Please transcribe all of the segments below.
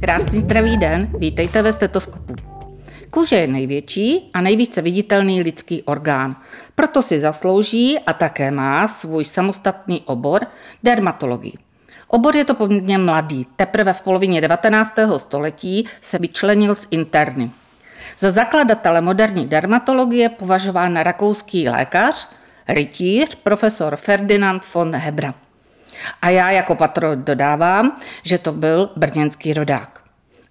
Krásný zdravý den, vítejte ve stetoskopu. Kůže je největší a nejvíce viditelný lidský orgán. Proto si zaslouží a také má svůj samostatný obor dermatologii. Obor je to poměrně mladý, teprve v polovině 19. století se vyčlenil z interny. Za zakladatele moderní dermatologie považován rakouský lékař, rytíř, profesor Ferdinand von Hebra. A já jako patro dodávám, že to byl brněnský rodák.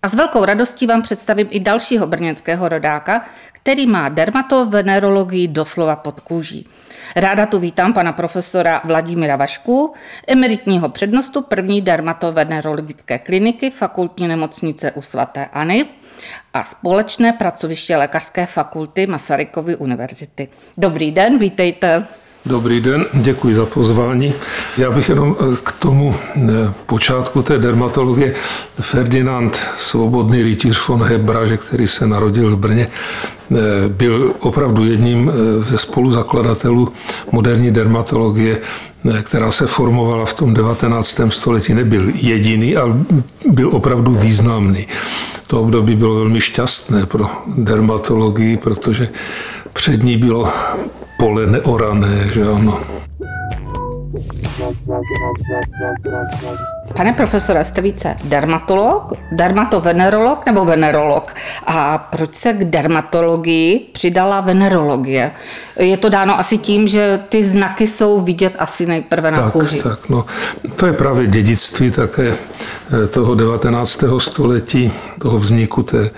A s velkou radostí vám představím i dalšího brněnského rodáka, který má dermatovenerologii doslova pod kůží. Ráda tu vítám pana profesora Vladimíra Vašku, emeritního přednostu první dermatovenerologické kliniky fakultní nemocnice u svatéAny a společné pracoviště Lékařské fakulty Masarykovy univerzity. Dobrý den, vítejte. Dobrý den, děkuji za pozvání. Já bych jenom eh, k tomu eh, počátku té dermatologie Ferdinand Svobodný rytíř von Hebraže, který se narodil v Brně, eh, byl opravdu jedním ze spoluzakladatelů moderní dermatologie, která se formovala v tom 19. století. Nebyl jediný, ale byl opravdu významný. To období bylo velmi šťastné pro dermatologii, protože před ní bylo pole neorané, že ano. Pane profesore, jste více dermatolog, dermatovenerolog nebo venerolog? A proč se k dermatologii přidala venerologie? Je to dáno asi tím, že ty znaky jsou vidět asi nejprve na tak, kůži. Tak, no, to je právě dědictví také eh, toho 19. století, toho vzniku té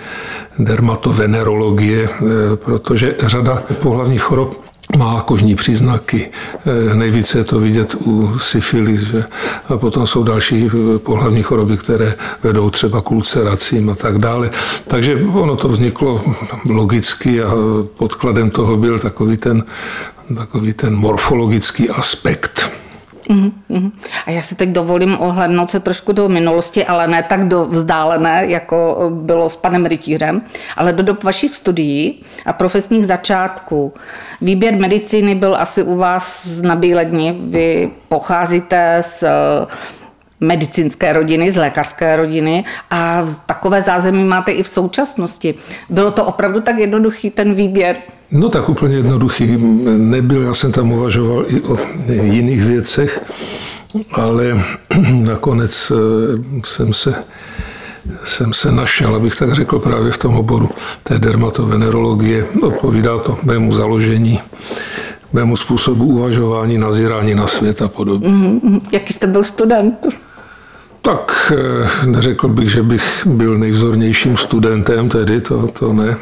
dermatovenerologie, eh, protože řada pohlavních chorob má kožní příznaky. Eh, nejvíce je to vidět u syfilis, že? a potom jsou další eh, pohlavní choroby, které vedou třeba k ulceracím a tak dále. Takže ono to vzniklo logicky a podkladem toho byl takový ten, takový ten morfologický aspekt. Uh-huh, A já si teď dovolím ohlednout se trošku do minulosti, ale ne tak do vzdálené, jako bylo s panem Rytířem, ale do dob vašich studií a profesních začátků. Výběr medicíny byl asi u vás na bíledni. Vy pocházíte z medicínské rodiny, z lékařské rodiny a takové zázemí máte i v současnosti. Bylo to opravdu tak jednoduchý ten výběr? No tak úplně jednoduchý nebyl. Já jsem tam uvažoval i o jiných věcech, ale nakonec eh, jsem se jsem se našel, abych tak řekl, právě v tom oboru té dermatovenerologie. Odpovídá to mému založení, mému způsobu uvažování, nazírání na svět a podobně. Mm-hmm. Jaký jste byl student? Tak eh, neřekl bych, že bych byl nejvzornějším studentem, tedy to, to ne,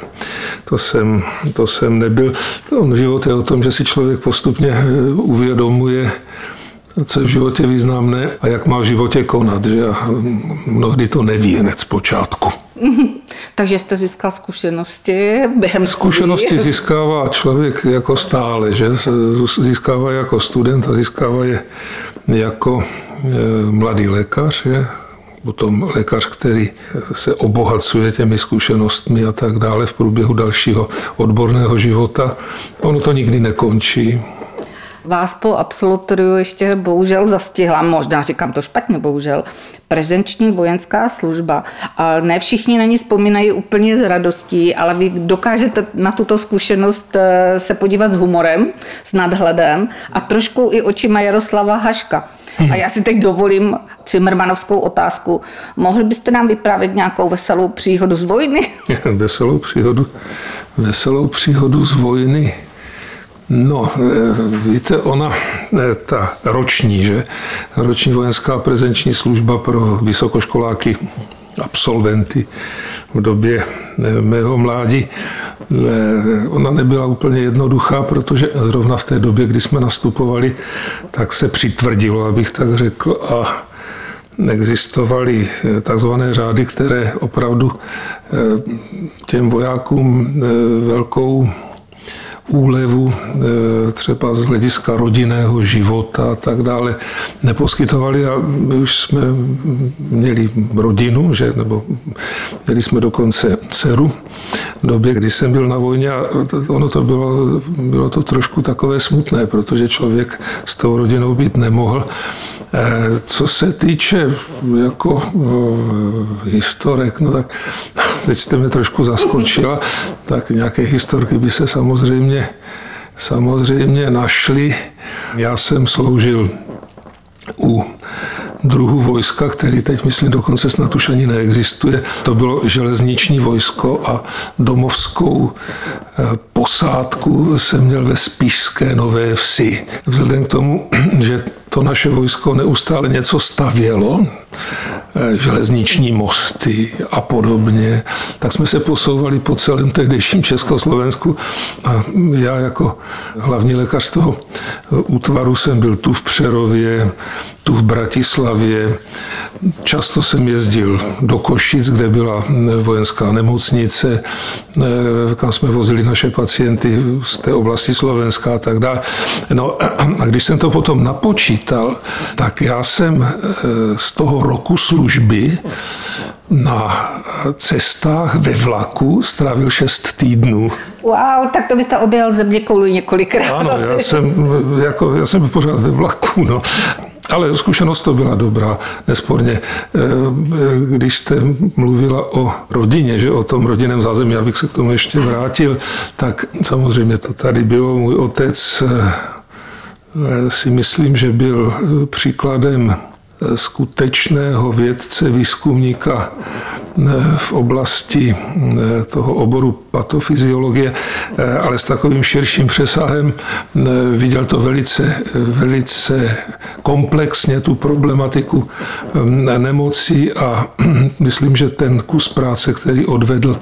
to jsem, to jsem nebyl. To život je o tom, že si člověk postupně eh, uvědomuje, co je v životě významné a jak má v životě konat, že a mnohdy to neví hned z počátku. Takže jste získal zkušenosti během Zkušenosti získává člověk jako stále, že získává jako student a získává je jako mladý lékař, že? potom lékař, který se obohacuje těmi zkušenostmi a tak dále v průběhu dalšího odborného života. Ono to nikdy nekončí vás po absolutoriu ještě bohužel zastihla, možná říkám to špatně, bohužel, prezenční vojenská služba. A ne všichni na ní vzpomínají úplně s radostí, ale vy dokážete na tuto zkušenost eh, se podívat s humorem, s nadhledem a trošku i očima Jaroslava Haška. A já si teď dovolím Cimrmanovskou otázku. Mohli byste nám vyprávět nějakou veselou příhodu z vojny? veselou příhodu, veselou příhodu z vojny. No, eh, víte, ona, eh, ta roční, že? Roční vojenská prezenční služba pro vysokoškoláky, absolventy v době eh, mého mládí, ona nebyla úplně jednoduchá, protože zrovna v té době, kdy jsme nastupovali, tak se přitvrdilo, abych tak řekl, a existovaly takzvané řády, které opravdu těm vojákům velkou úlevu e, třeba z hlediska rodinného života a tak dále neposkytovali a my už jsme měli rodinu, že, nebo měli jsme dokonce dceru v době, kdy jsem byl na vojně a ono to bylo, bylo to trošku takové smutné, protože člověk s tou rodinou být nemohl. E, co se týče jako historek, no tak teď jste mě trošku zaskočila, tak nějaké historky by se samozřejmě, samozřejmě našly. Já jsem sloužil u druhu vojska, který teď myslím dokonce snad už ani neexistuje. To bylo železniční vojsko a domovskou eh, posádku jsem měl ve Spišské Nové Vsi. Vzhledem k tomu, že to naše vojsko neustále něco stavělo, eh, železniční mosty a podobně, tak jsme se posouvali po celém tehdejším Československu a já jako hlavní lékař toho útvaru jsem byl tu v Přerově, tu v Bratislavě. Často jsem jezdil do Košic, kde byla vojenská nemocnice, eh, kam jsme vozili naše pacienty z té oblasti Slovenska a tak dále. No a když jsem to potom napočítal, tak já jsem eh, z toho roku služby na cestách ve vlaku strávil šest týdnů. Wow, tak to byste objel země kouli několikrát. Ano, já jsem, jako, já jsem pořád ve vlaku. No. Ale zkušenost to byla dobrá, nesporně. Eh, když jste mluvila o rodině, že o tom rodinném zázemí, já bych se k tomu ještě vrátil, tak samozřejmě to tady bylo. Můj otec eh, si myslím, že byl příkladem skutečného vědce, výzkumníka eh, v oblasti eh, toho oboru patofyziologie, eh, ale s takovým širším přesahem. Viděl to velice, velice komplexně, tu problematiku nemocí a myslím, že ten kus práce, který odvedl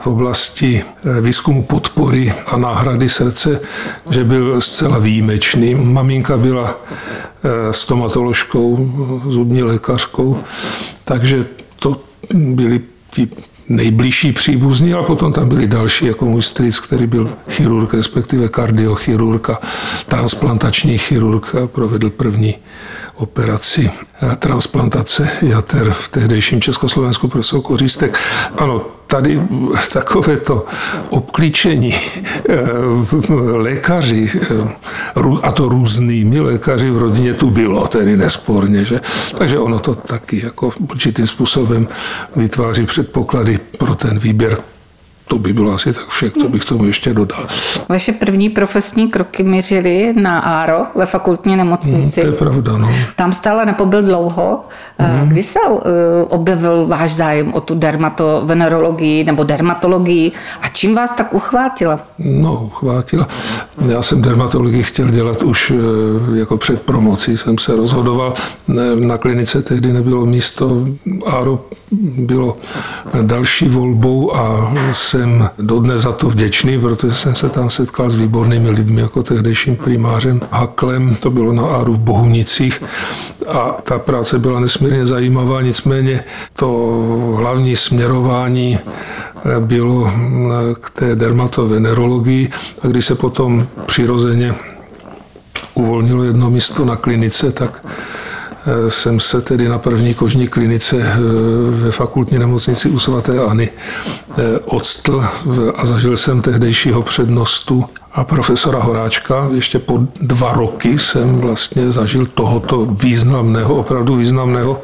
v oblasti výzkumu podpory a náhrady srdce, že byl zcela výjimečný. Maminka byla stomatoložkou, zubní lékařkou, takže to byli ti nejbližší příbuzní, a potom tam byli další, jako můj stric, který byl chirurg, respektive kardiochirurg a transplantační chirurg a provedl první operaci eh, transplantace jater v tehdejším Československu pro kořistek. Ano, tady takové to obklíčení eh, lékaři, eh, a to různými lékaři v rodině tu bylo, tedy nesporně. Že? Takže ono to taky jako určitým způsobem vytváří předpoklady pro ten výběr to by bylo asi tak vše, co bych tomu ještě dodal. Vaše první profesní kroky mířily na ARO ve fakultní nemocnici. Mm, to je pravda, no. Tam stále nepobyl dlouho. Mm. Kdy se uh, objevil váš zájem o tu dermatovenerologii nebo dermatologii a čím vás tak uchvátila? No, uchvátila. Já jsem dermatologii chtěl dělat už eh, jako před promocí. Jsem se rozhodoval. Na klinice tehdy nebylo místo. ARO bylo další volbou a jsem dodnes za to vděčný, protože jsem se tam setkal s výbornými lidmi, jako tehdejším primářem Haklem, to bylo na Áru v Bohunicích a ta práce byla nesmírně zajímavá, nicméně to hlavní směrování eh, bylo eh, k té dermatovenerologii a když se potom přirozeně uvolnilo jedno místo na klinice, tak jsem se tedy na první kožní klinice eh, ve fakultní nemocnici u svaté Ani eh, odstl a zažil jsem tehdejšího přednostu a profesora Horáčka. Ještě po dva roky jsem vlastně zažil tohoto významného, opravdu významného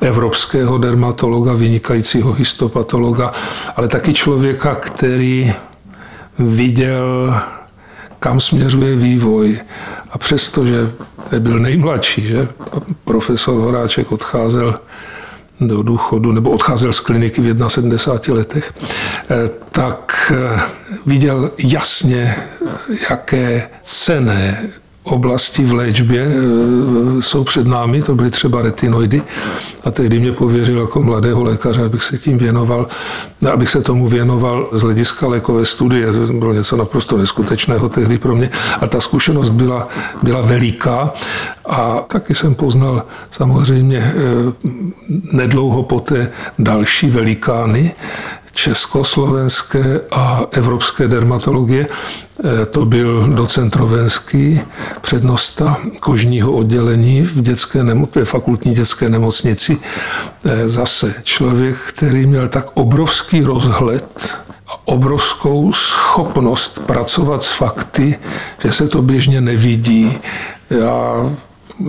evropského dermatologa, vynikajícího histopatologa, ale taky člověka, který viděl kam směřuje vývoj. A přestože byl nejmladší, že profesor Horáček odcházel do důchodu, nebo odcházel z kliniky v 71 letech, eh, tak eh, viděl jasně, jaké cené oblasti v léčbě e, jsou před námi, to byly třeba retinoidy. A tehdy mě pověřil jako mladého lékaře, abych se tím věnoval, abych se tomu věnoval z hlediska lékové studie. To bylo něco naprosto neskutečného tehdy pro mě. A ta zkušenost byla, byla veliká. A taky jsem poznal samozřejmě e, nedlouho poté další velikány, československé a evropské dermatologie. Eh, to byl docent Rovenský, přednosta kožního oddělení v dětské nemo, ve fakultní dětské nemocnici. Eh, zase člověk, který měl tak obrovský rozhled a obrovskou schopnost pracovat s fakty, že se to běžně nevidí. Já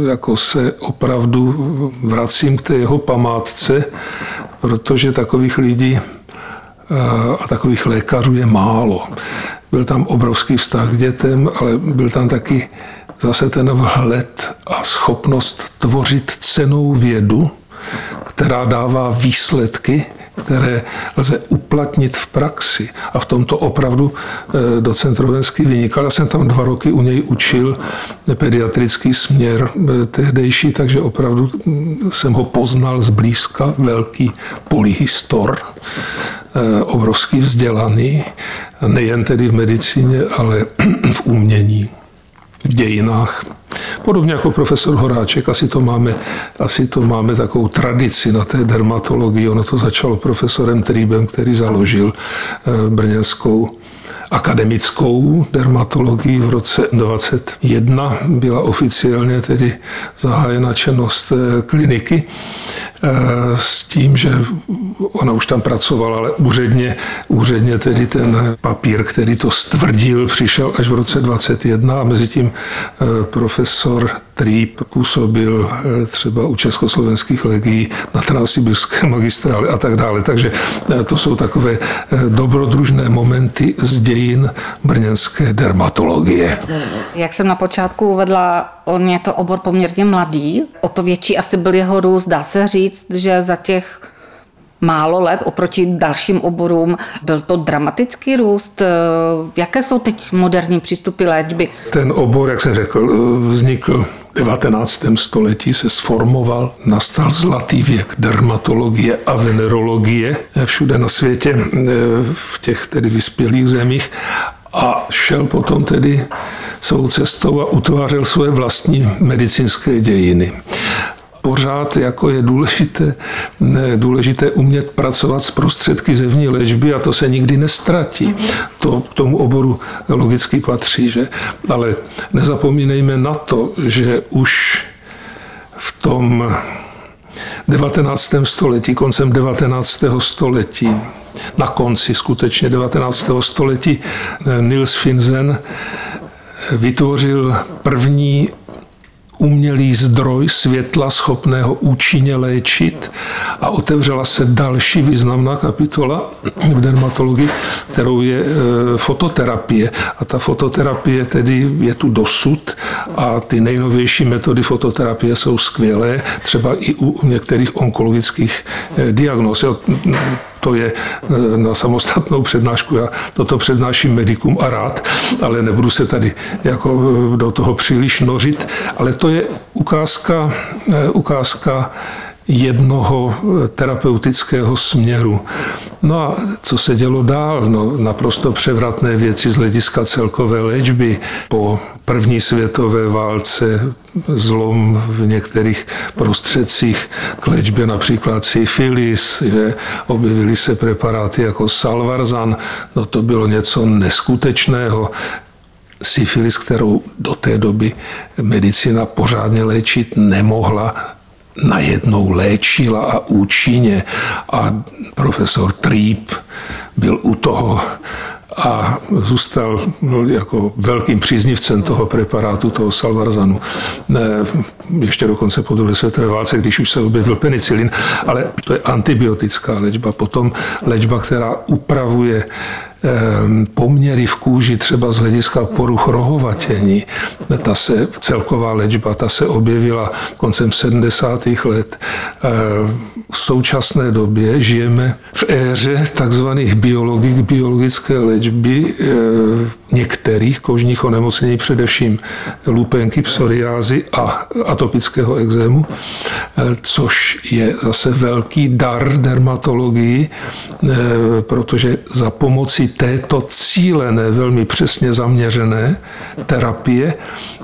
jako se opravdu vracím k té jeho památce, protože takových lidí a takových lékařů je málo. Byl tam obrovský vztah k dětem, ale byl tam taky zase ten vhled a schopnost tvořit cenou vědu, která dává výsledky, které lze uplatnit v praxi. A v tomto opravdu eh, docent Rovenský vynikal. Já jsem tam dva roky u něj učil pediatrický směr eh, tehdejší, takže opravdu hm, jsem ho poznal zblízka, velký polyhistor, eh, obrovský vzdělaný, nejen tedy v medicíně, ale v umění v dějinách. Podobně jako profesor Horáček, asi to máme, asi to máme takovou tradici na té dermatologii. Ono to začalo profesorem Trýbem, který založil eh, brněnskou akademickou dermatologii v roce 2021 byla oficiálně tedy zahájena činnost eh, kliniky eh, s tím, že ona už tam pracovala, ale úředně, úředně tedy ten papír, který to stvrdil, přišel až v roce 2021 a mezi tím eh, profesor Trýp působil třeba u československých legií na Transsibirské magistrále a tak dále. Takže to jsou takové dobrodružné momenty z dějin brněnské dermatologie. Jak jsem na počátku uvedla, on je to obor poměrně mladý, o to větší asi byl jeho růst. Dá se říct, že za těch málo let oproti dalším oborům. Byl to dramatický růst. Jaké jsou teď moderní přístupy léčby? Ten obor, jak jsem řekl, vznikl 19. století se sformoval, nastal zlatý věk dermatologie a venerologie všude na světě, v těch tedy vyspělých zemích a šel potom tedy svou cestou a utvářel svoje vlastní medicínské dějiny pořád jako je důležité, důležité umět pracovat s prostředky zevní léčby a to se nikdy nestratí. To k tomu oboru logicky patří, že? Ale nezapomínejme na to, že už v tom 19. století, koncem 19. století, na konci skutečně 19. století Nils Finzen vytvořil první umělý zdroj světla schopného účinně léčit a otevřela se další významná kapitola v dermatologii, kterou je e, fototerapie. A ta fototerapie tedy je tu dosud a ty nejnovější metody fototerapie jsou skvělé, třeba i u některých onkologických e, diagnóz to je eh, na samostatnou přednášku. Já toto přednáším medikům a rád, ale nebudu se tady jako eh, do toho příliš nořit. Ale to je ukázka, eh, ukázka jednoho terapeutického směru. No a co se dělo dál? No, naprosto převratné věci z hlediska celkové léčby. Po první světové válce zlom v některých prostředcích k léčbě, například syfilis, že objevily se preparáty jako salvarzan, no to bylo něco neskutečného syfilis, kterou do té doby medicina pořádně léčit nemohla, najednou léčila a účinně. A profesor Trýp byl u toho a zůstal jako velkým příznivcem toho preparátu, toho salvarzanu. Ještě dokonce po druhé světové válce, když už se objevil penicilin, ale to je antibiotická léčba. Potom léčba, která upravuje poměry v kůži, třeba z hlediska poruch rohovatění, ta se, celková léčba, ta se objevila koncem 70. let. Ehm, v současné době žijeme v éře takzvaných biologik, biologické léčby ehm, některých kožních onemocnění, především lupenky, psoriázy a atopického exému, což je zase velký dar dermatologii, protože za pomoci této cílené, velmi přesně zaměřené terapie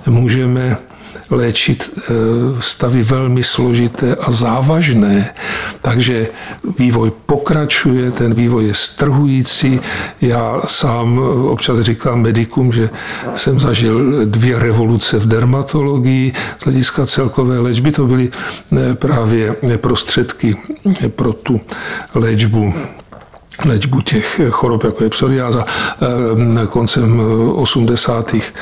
můžeme léčit eh, stavy velmi složité a závažné. Takže vývoj pokračuje, ten vývoj je strhující. Já sám občas říkám medikům, že jsem zažil dvě revoluce v dermatologii. Z hlediska celkové léčby to byly eh, právě prostředky pro tu léčbu léčbu těch chorob, jako je psoriáza, eh, koncem 80.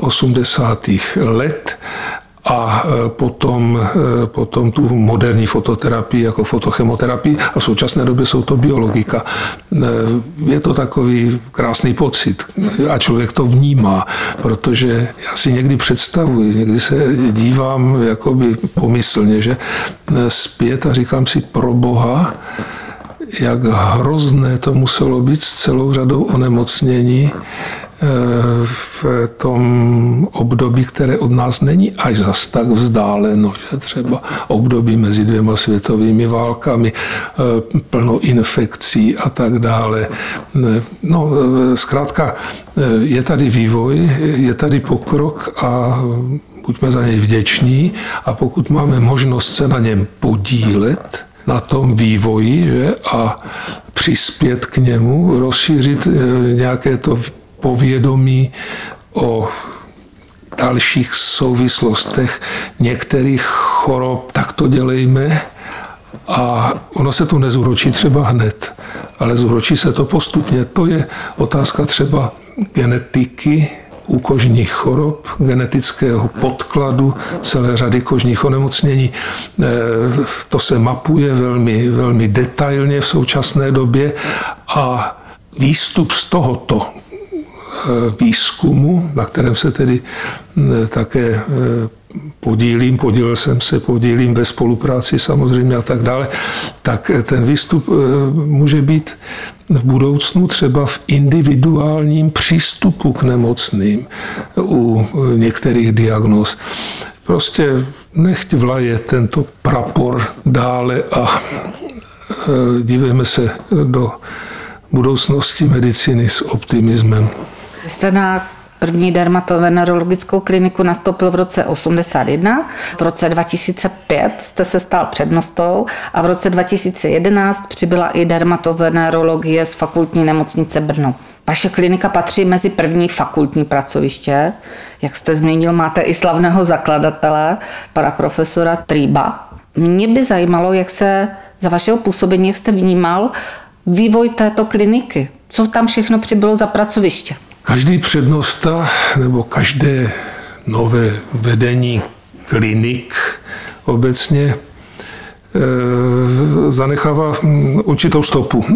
80. let a eh, potom, eh, potom tu moderní fototerapii jako fotochemoterapii a v současné době jsou to biologika. Je to takový krásný pocit a člověk to vnímá, protože já si někdy představuji, někdy se dívám jakoby pomyslně, že zpět a říkám si pro Boha, jak hrozné to muselo být s celou řadou onemocnění eh, v tom období, které od nás není až zas tak vzdáleno, že třeba období mezi dvěma světovými válkami, eh, plno infekcí a tak dále. No, eh, zkrátka, je tady vývoj, je tady pokrok a buďme za něj vděční a pokud máme možnost se na něm podílet, na tom vývoji že? a přispět k němu, rozšířit eh, nějaké to povědomí o dalších souvislostech některých chorob, tak to dělejme. A ono se to nezúročí třeba hned, ale zúročí se to postupně. To je otázka třeba genetiky, u kožních chorob, genetického podkladu, celé řady kožních onemocnění. E, to se mapuje velmi, velmi detailně v současné době a výstup z tohoto e, výzkumu, na kterém se tedy e, také podílím, podílel jsem se, podílím ve spolupráci samozřejmě a tak dále, tak ten výstup může být v budoucnu třeba v individuálním přístupu k nemocným u některých diagnóz. Prostě nechť vlaje tento prapor dále a e, dívejme se do budoucnosti medicíny s optimismem. Jste na První dermatovenerologickou kliniku nastoupil v roce 81, v roce 2005 jste se stal přednostou a v roce 2011 přibyla i dermatovenerologie z fakultní nemocnice Brno. Vaše klinika patří mezi první fakultní pracoviště. Jak jste zmínil, máte i slavného zakladatele, pana profesora Trýba. Mě by zajímalo, jak se za vašeho působení, jak jste vnímal vývoj této kliniky. Co tam všechno přibylo za pracoviště? Každý přednosta nebo každé nové vedení klinik obecně eh, zanechává hm, určitou stopu eh,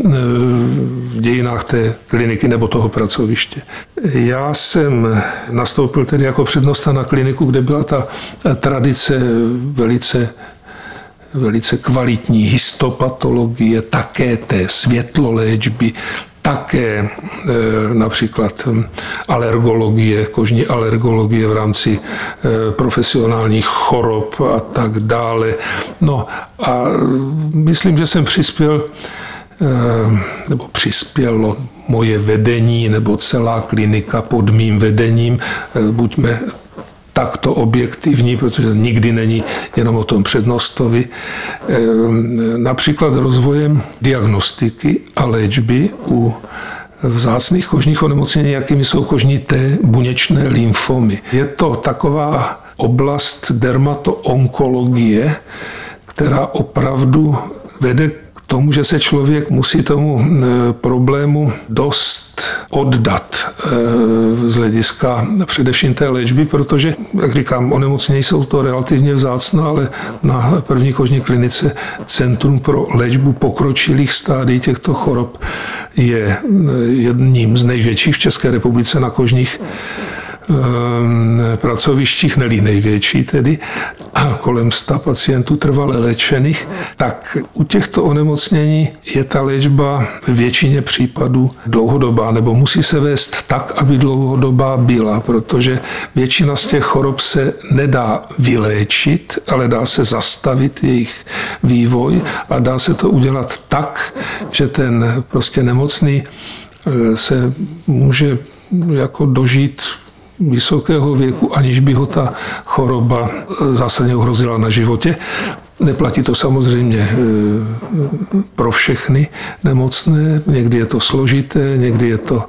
v dějinách té kliniky nebo toho pracoviště. Já jsem nastoupil tedy jako přednosta na kliniku, kde byla ta tradice velice velice kvalitní histopatologie, také té světloléčby, také e, například hm, alergologie, kožní alergologie v rámci e, profesionálních chorob a tak dále. No a myslím, že jsem přispěl e, nebo přispělo moje vedení nebo celá klinika pod mým vedením, buďme takto objektivní, protože nikdy není jenom o tom přednostovi, ehm, například rozvojem diagnostiky a léčby u vzácných kožních onemocnění, jakými jsou kožní T buněčné lymfomy. Je to taková oblast dermatoonkologie, která opravdu vede tomu, že se člověk musí tomu e, problému dost oddat e, z hlediska především té léčby, protože, jak říkám, onemocnění jsou to relativně vzácná, ale na první kožní klinice Centrum pro léčbu pokročilých stádí těchto chorob je e, jedním z největších v České republice na kožních pracovištích, nelí největší tedy, a kolem 100 pacientů trvale léčených, tak u těchto onemocnění je ta léčba v většině případů dlouhodobá, nebo musí se vést tak, aby dlouhodobá byla, protože většina z těch chorob se nedá vyléčit, ale dá se zastavit jejich vývoj a dá se to udělat tak, že ten prostě nemocný eh, se může jako dožít vysokého věku, aniž by ho ta choroba zásadně ohrozila na životě. Neplatí to samozřejmě e, pro všechny nemocné, někdy je to složité, někdy je to,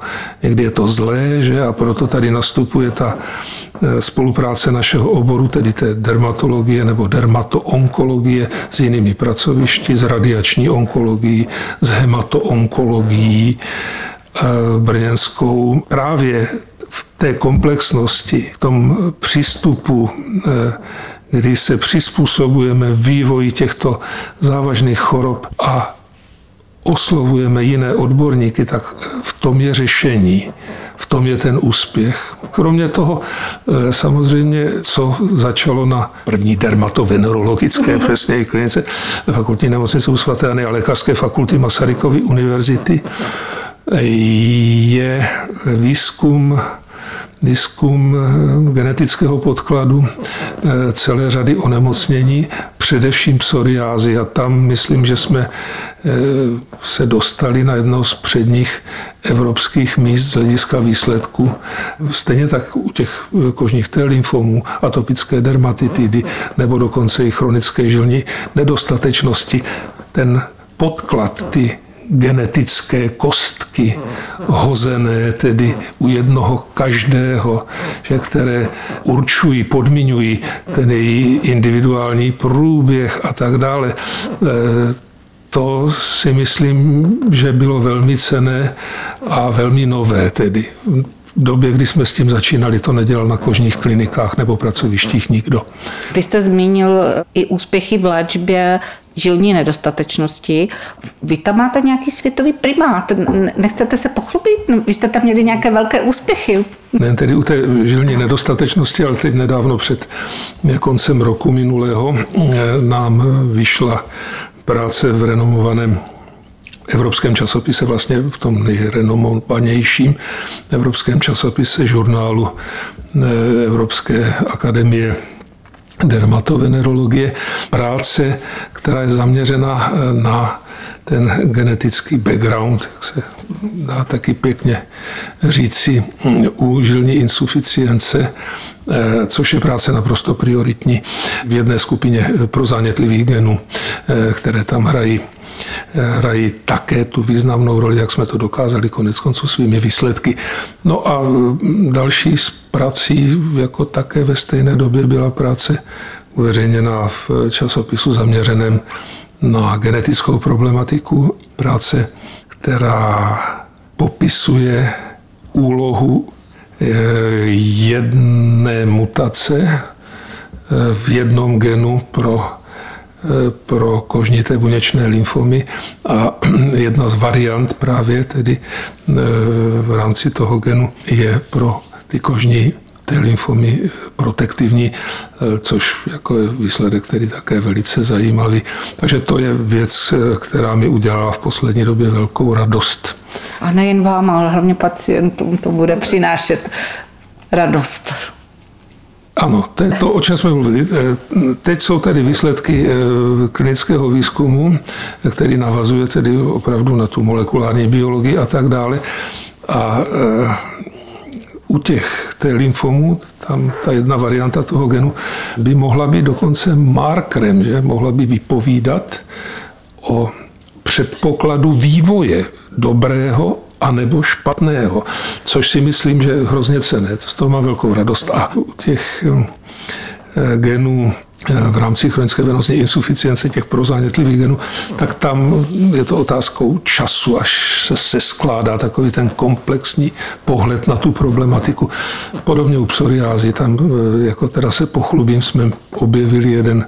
někdy je to zlé, že? a proto tady nastupuje ta e, spolupráce našeho oboru, tedy té dermatologie nebo dermatoonkologie s jinými pracovišti, s radiační onkologií, s hematoonkologií brněnskou. Právě v té komplexnosti, v tom přístupu kdy se přizpůsobujeme vývoji těchto závažných chorob a oslovujeme jiné odborníky, tak v tom je řešení, v tom je ten úspěch. Kromě toho eh, samozřejmě, co začalo na první dermatovenerologické přesně klinice fakultní nemocnice u svaté Anny a lékařské fakulty Masarykovy univerzity, je výzkum výzkum eh, genetického podkladu eh, celé řady onemocnění, především psoriázy. A tam myslím, že jsme eh, se dostali na jedno z předních evropských míst z hlediska výsledků. Stejně tak u těch kožních T lymfomů, atopické dermatitidy nebo dokonce i chronické žilní nedostatečnosti. Ten podklad, ty genetické kostky hozené tedy u jednoho každého, že které určují, podmiňují ten její individuální průběh a tak dále. E, to si myslím, že bylo velmi cené a velmi nové tedy. Době, kdy jsme s tím začínali, to nedělal na kožních klinikách nebo pracovištích nikdo. Vy jste zmínil i úspěchy v léčbě žilní nedostatečnosti. Vy tam máte nějaký světový primát. Nechcete se pochlubit? No, vy jste tam měli nějaké velké úspěchy. Ne, tedy u té žilní nedostatečnosti, ale teď nedávno před koncem roku minulého eh, nám vyšla práce v renomovaném evropském časopise, vlastně v tom nejrenomovanějším evropském časopise žurnálu eh, Evropské akademie dermatovenerologie, práce, která je zaměřena eh, na ten genetický background, jak se dá taky pěkně říci, u žilní insuficience, eh, což je práce naprosto prioritní v jedné skupině pro zánětlivých genů, které tam hrají hrají také tu významnou roli, jak jsme to dokázali konec konců svými výsledky. No a další z prací, jako také ve stejné době byla práce uveřejněná v časopisu zaměřeném na genetickou problematiku, práce, která popisuje úlohu eh, jedné mutace eh, v jednom genu pro pro kožnité buněčné lymfomy a jedna z variant právě tedy e, v rámci toho genu je pro ty kožní té lymfomy protektivní, e, což jako je výsledek tedy také velice zajímavý. Takže to je věc, která mi udělala v poslední době velkou radost. A nejen vám, ale hlavně pacientům to bude přinášet radost. Ano, to je to, o čem jsme mluvili. Eh, teď jsou tady výsledky eh, klinického výzkumu, který navazuje tedy opravdu na tu molekulární biologii a tak dále. A eh, u těch té lymfomů, tam ta jedna varianta toho genu by mohla být dokonce markerem, že mohla by vypovídat o předpokladu vývoje dobrého anebo špatného, což si myslím, že je hrozně cené. To z toho mám velkou radost. A u těch eh, genů eh, v rámci chronické venozní insuficience těch prozánětlivých genů, tak tam je to otázkou času, až se, se skládá takový ten komplexní pohled na tu problematiku. Podobně u psoriázy, tam eh, jako teda se pochlubím, jsme objevili jeden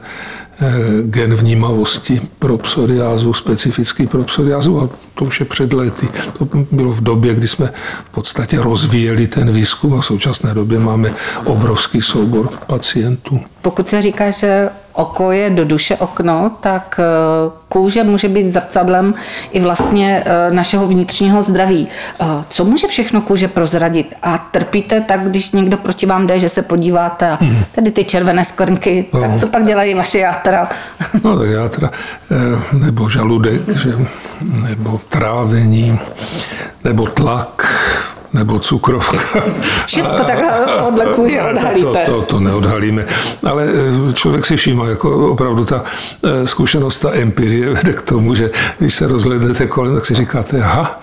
gen vnímavosti pro psoriázu, specifický pro psoriázu, a to už je před lety. To bylo v době, kdy jsme v podstatě rozvíjeli ten výzkum a v současné době máme obrovský soubor pacientů. Pokud se říká, že oko je do duše okno, tak eh, kůže může být zrcadlem i vlastně eh, našeho vnitřního zdraví. Eh, co může všechno kůže prozradit? A trpíte tak, když někdo proti vám jde, že se podíváte a hmm. tady ty červené skvrnky, no. tak co pak dělají vaše játra? No tak játra, nebo žaludek, že? nebo trávení, nebo tlak, nebo cukrovka. Všechno takhle podle kůže odhalíte. To, to, to neodhalíme. Ale eh, člověk si všímá, jako opravdu ta eh, zkušenost, ta empirie vede k tomu, že když se rozhlednete kolem, tak si říkáte, aha,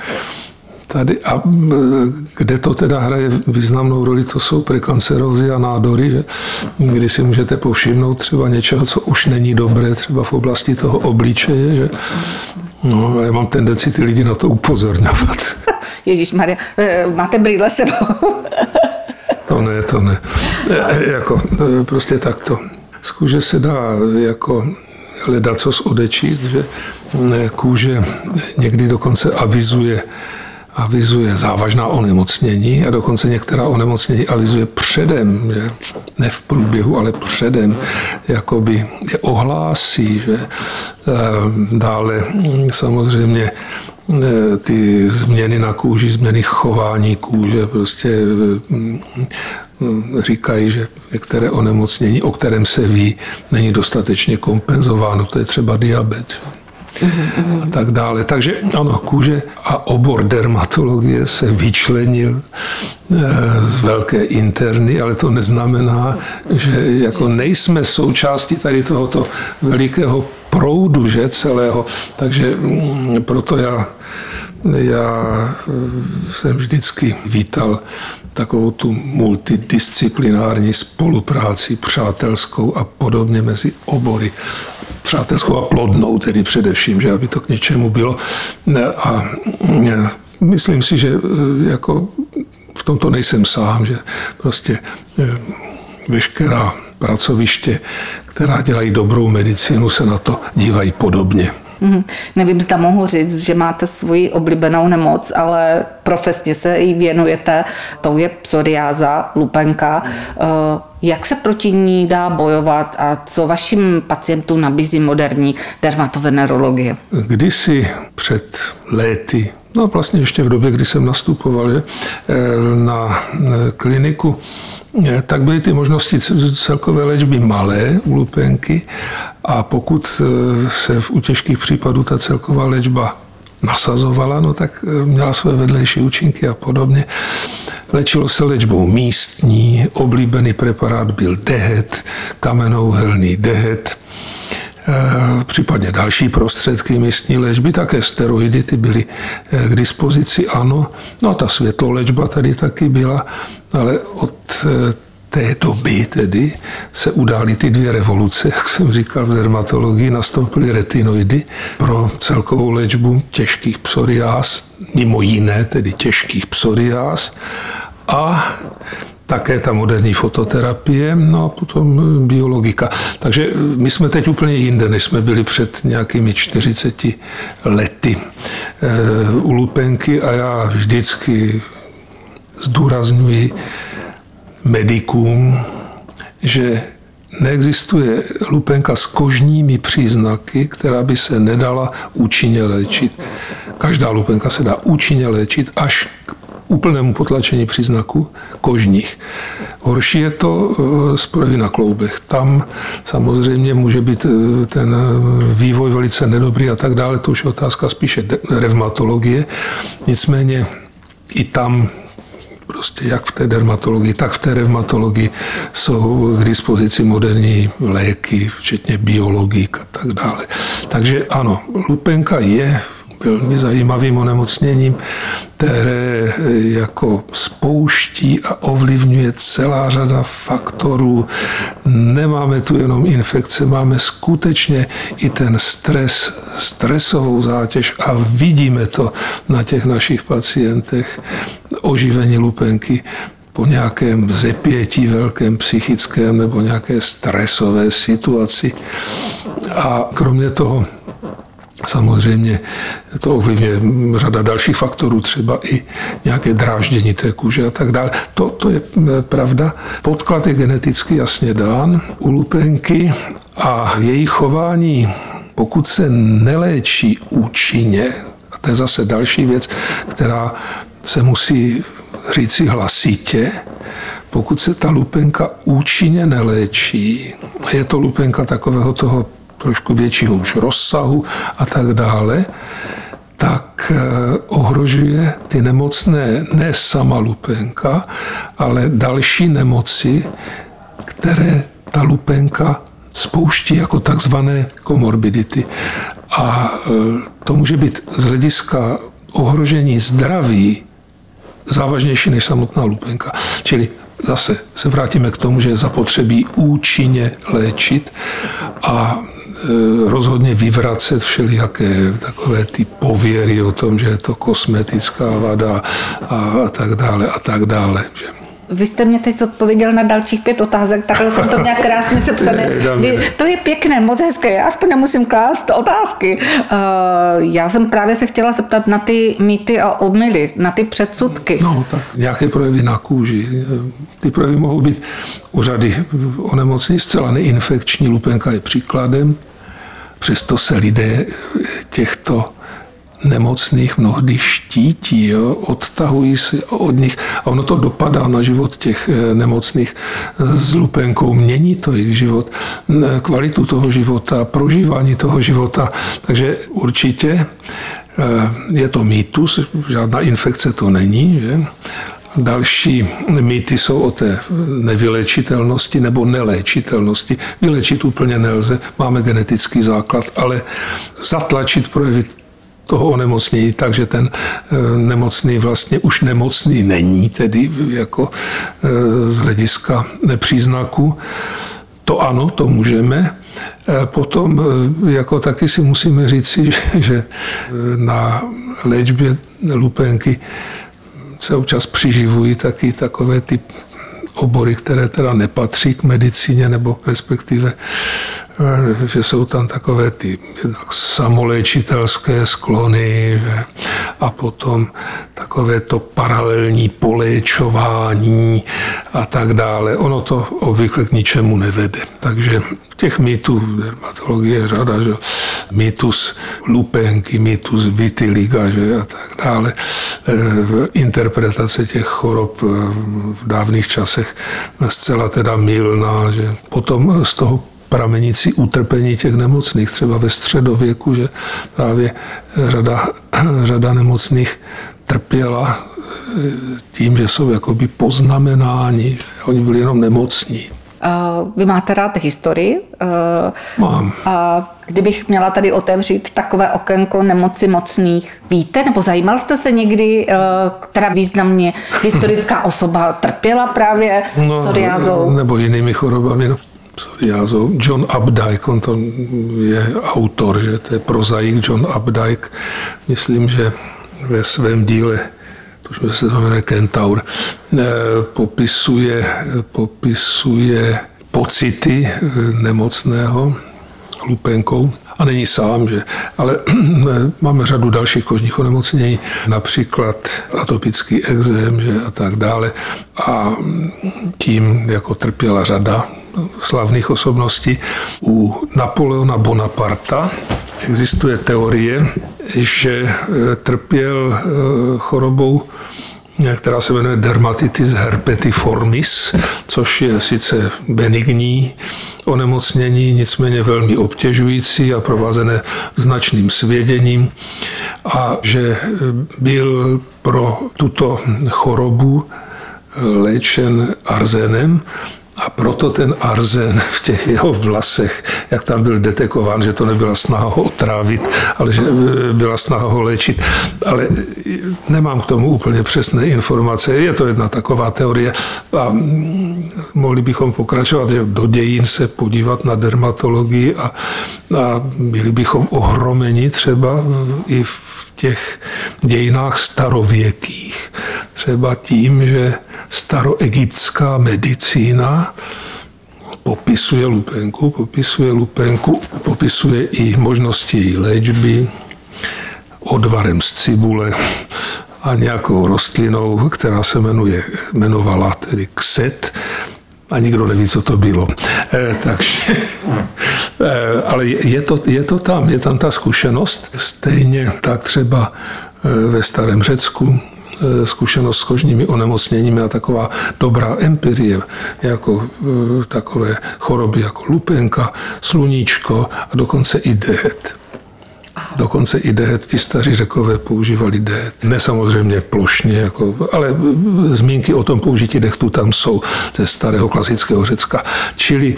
tady a kde to teda hraje významnou roli, to jsou prekancerózy a nádory, že, kdy si můžete povšimnout třeba něčeho, co už není dobré, třeba v oblasti toho obličeje, že No, já mám tendenci ty lidi na to upozorňovat. Ježíš Maria, eh, máte brýle sebou? to ne, to ne. E, jako, e, prostě takto. Z kůže se dá jako hledat co odečíst, že kůže někdy dokonce avizuje avizuje závažná onemocnění a dokonce některá onemocnění avizuje předem, že ne v průběhu, ale předem, jakoby je ohlásí, že eh, dále hm, samozřejmě eh, ty změny na kůži, změny chování kůže, prostě hm, hm, říkají, že některé onemocnění, o kterém se ví, není dostatečně kompenzováno. To je třeba diabet a tak dále. Takže ano, kůže a obor dermatologie se vyčlenil eh, z velké interny, ale to neznamená, že jako nejsme součástí tady tohoto velikého proudu, že celého. Takže mm, proto já já eh, jsem vždycky vítal takovou tu multidisciplinární spolupráci přátelskou a podobně mezi obory přátelskou a plodnou, tedy především, že aby to k něčemu bylo. A myslím si, že e, jako v tomto nejsem sám, že prostě e, veškerá pracoviště, která dělají dobrou medicínu, se na to dívají podobně. Mm, nevím, zda mohu říct, že máte svoji oblíbenou nemoc, ale profesně se jí věnujete. Tou je psoriáza, lupenka. Eh, jak se proti ní dá bojovat a co vašim pacientům nabízí moderní dermatovenerologie? Kdysi před léty No vlastně ještě v době, kdy jsem nastupoval eh, na kliniku, eh, tak byly ty možnosti celkové léčby malé u lupenky a pokud eh, se u těžkých případů ta celková léčba nasazovala, no tak měla své vedlejší účinky a podobně. Léčilo se léčbou místní, oblíbený preparát byl dehet, kamenouhelný dehet, Eh, případně další prostředky místní léčby, také steroidy, ty byly eh, k dispozici, ano. No a ta světlolečba tady taky byla, ale od eh, té doby tedy se udály ty dvě revoluce, jak jsem říkal v dermatologii, nastoupily retinoidy pro celkovou léčbu těžkých psoriáz, mimo jiné tedy těžkých psoriáz a také ta moderní fototerapie, no a potom biologika. Takže my jsme teď úplně jinde, než jsme byli před nějakými 40 lety e, u lupenky a já vždycky zdůrazňuji medikům, že neexistuje lupenka s kožními příznaky, která by se nedala účinně léčit. Každá lupenka se dá účinně léčit až k úplnému potlačení příznaků kožních. Horší je to z eh, projevy na kloubech. Tam samozřejmě může být eh, ten eh, vývoj velice nedobrý a tak dále. To už je otázka spíše revmatologie. Nicméně i tam prostě jak v té dermatologii, tak v té revmatologii jsou k dispozici moderní léky, včetně biologik a tak dále. Takže ano, lupenka je velmi zajímavým onemocněním, které eh, jako spouští a ovlivňuje celá řada faktorů. Nemáme tu jenom infekce, máme skutečně i ten stres, stresovou zátěž a vidíme to na těch našich pacientech. Oživení lupenky po nějakém zepětí velkém psychickém nebo nějaké stresové situaci. A kromě toho Samozřejmě to ovlivňuje řada dalších faktorů, třeba i nějaké dráždění té kůže a tak dále. To, to je pravda. Podklad je geneticky jasně dán u lupenky a její chování, pokud se neléčí účinně, a to je zase další věc, která se musí říci hlasitě, pokud se ta lupenka účinně neléčí, je to lupenka takového toho trošku většího už rozsahu a tak dále, tak ohrožuje ty nemocné ne sama lupenka, ale další nemoci, které ta lupenka spouští jako takzvané komorbidity. A to může být z hlediska ohrožení zdraví závažnější než samotná lupenka. Čili zase se vrátíme k tomu, že je zapotřebí účinně léčit a e, rozhodně vyvracet všelijaké takové ty pověry o tom, že je to kosmetická vada a tak dále a tak dále. Že vy jste mě teď odpověděl na dalších pět otázek, takhle jsem to nějak krásně sepsané. Vy, to je pěkné, moc hezké, já aspoň nemusím klást otázky. Uh, já jsem právě se chtěla zeptat na ty mýty a omily, na ty předsudky. No, tak nějaké projevy na kůži. Ty projevy mohou být u řady onemocnění zcela neinfekční. Lupenka je příkladem. Přesto se lidé těchto nemocných mnohdy štítí, jo, odtahují se od nich a ono to dopadá na život těch eh, nemocných s lupenkou, mění to jejich život, kvalitu toho života, prožívání toho života, takže určitě eh, je to mýtus, žádná infekce to není, že? Další mýty jsou o té nevylečitelnosti nebo neléčitelnosti. Vylečit úplně nelze, máme genetický základ, ale zatlačit projevy toho onemocnění, takže ten eh, nemocný vlastně už nemocný není, tedy jako eh, z hlediska příznaku. To ano, to můžeme. Eh, potom jako taky si musíme říci, že na léčbě lupenky se občas přiživují taky takové ty obory, které teda nepatří k medicíně, nebo respektive že jsou tam takové ty samoléčitelské sklony že, a potom takové to paralelní poléčování a tak dále. Ono to obvykle k ničemu nevede. Takže těch mýtů dermatologie je řada, že mýtus lupenky, mýtus vitiliga že, a tak dále. Eh, interpretace těch chorob eh, v dávných časech zcela teda mylná, že potom z toho pramenící utrpení těch nemocných, třeba ve středověku, že právě řada, řada nemocných trpěla eh, tím, že jsou jakoby poznamenáni, že oni byli jenom nemocní. Vy máte rád historii? Eh, Mám. A kdybych měla tady otevřít takové okénko nemoci mocných, víte, nebo zajímal jste se někdy, eh, která významně historická osoba trpěla právě no, psoriázou? Nebo jinými chorobami. No psoriázou. John Updike, on to je autor, že to je prozaik John Updike. Myslím, že ve svém díle to se to jmenuje Kentaur, eh, popisuje, popisuje pocity eh, nemocného lupenkou a není sám, že, ale máme řadu dalších kožních onemocnění, například atopický exém že, a tak dále. A tím jako trpěla řada slavných osobností. U Napoleona Bonaparta existuje teorie, že e, trpěl e, chorobou která se jmenuje dermatitis herpetiformis, což je sice benigní onemocnění, nicméně velmi obtěžující a provázené značným svěděním a že e, byl pro tuto chorobu léčen arzenem a proto ten arzen v těch jeho vlasech, jak tam byl detekován, že to nebyla snaha ho otrávit, ale že byla snaha ho léčit. Ale nemám k tomu úplně přesné informace. Je to jedna taková teorie a mohli bychom pokračovat, že do dějin se podívat na dermatologii a, a byli bychom ohromeni třeba i v těch dějinách starověkých. Třeba tím, že staroegyptská medicína popisuje lupenku, popisuje lupenku, popisuje i možnosti její léčby odvarem z cibule a nějakou rostlinou, která se jmenuje, jmenovala tedy kset, a nikdo neví, co to bylo. E, takže, ale je to, je to tam, je tam ta zkušenost. Stejně tak třeba e, ve starém Řecku Eh, zkušenost s kožními onemocněními a taková dobrá empirie, jako eh, takové choroby jako lupenka, sluníčko a dokonce i dehet. Dokonce i dehet, ti staří řekové používali dehet. Ne samozřejmě plošně, jako, ale zmínky o tom použití dechtu tam jsou ze starého klasického Řecka. Čili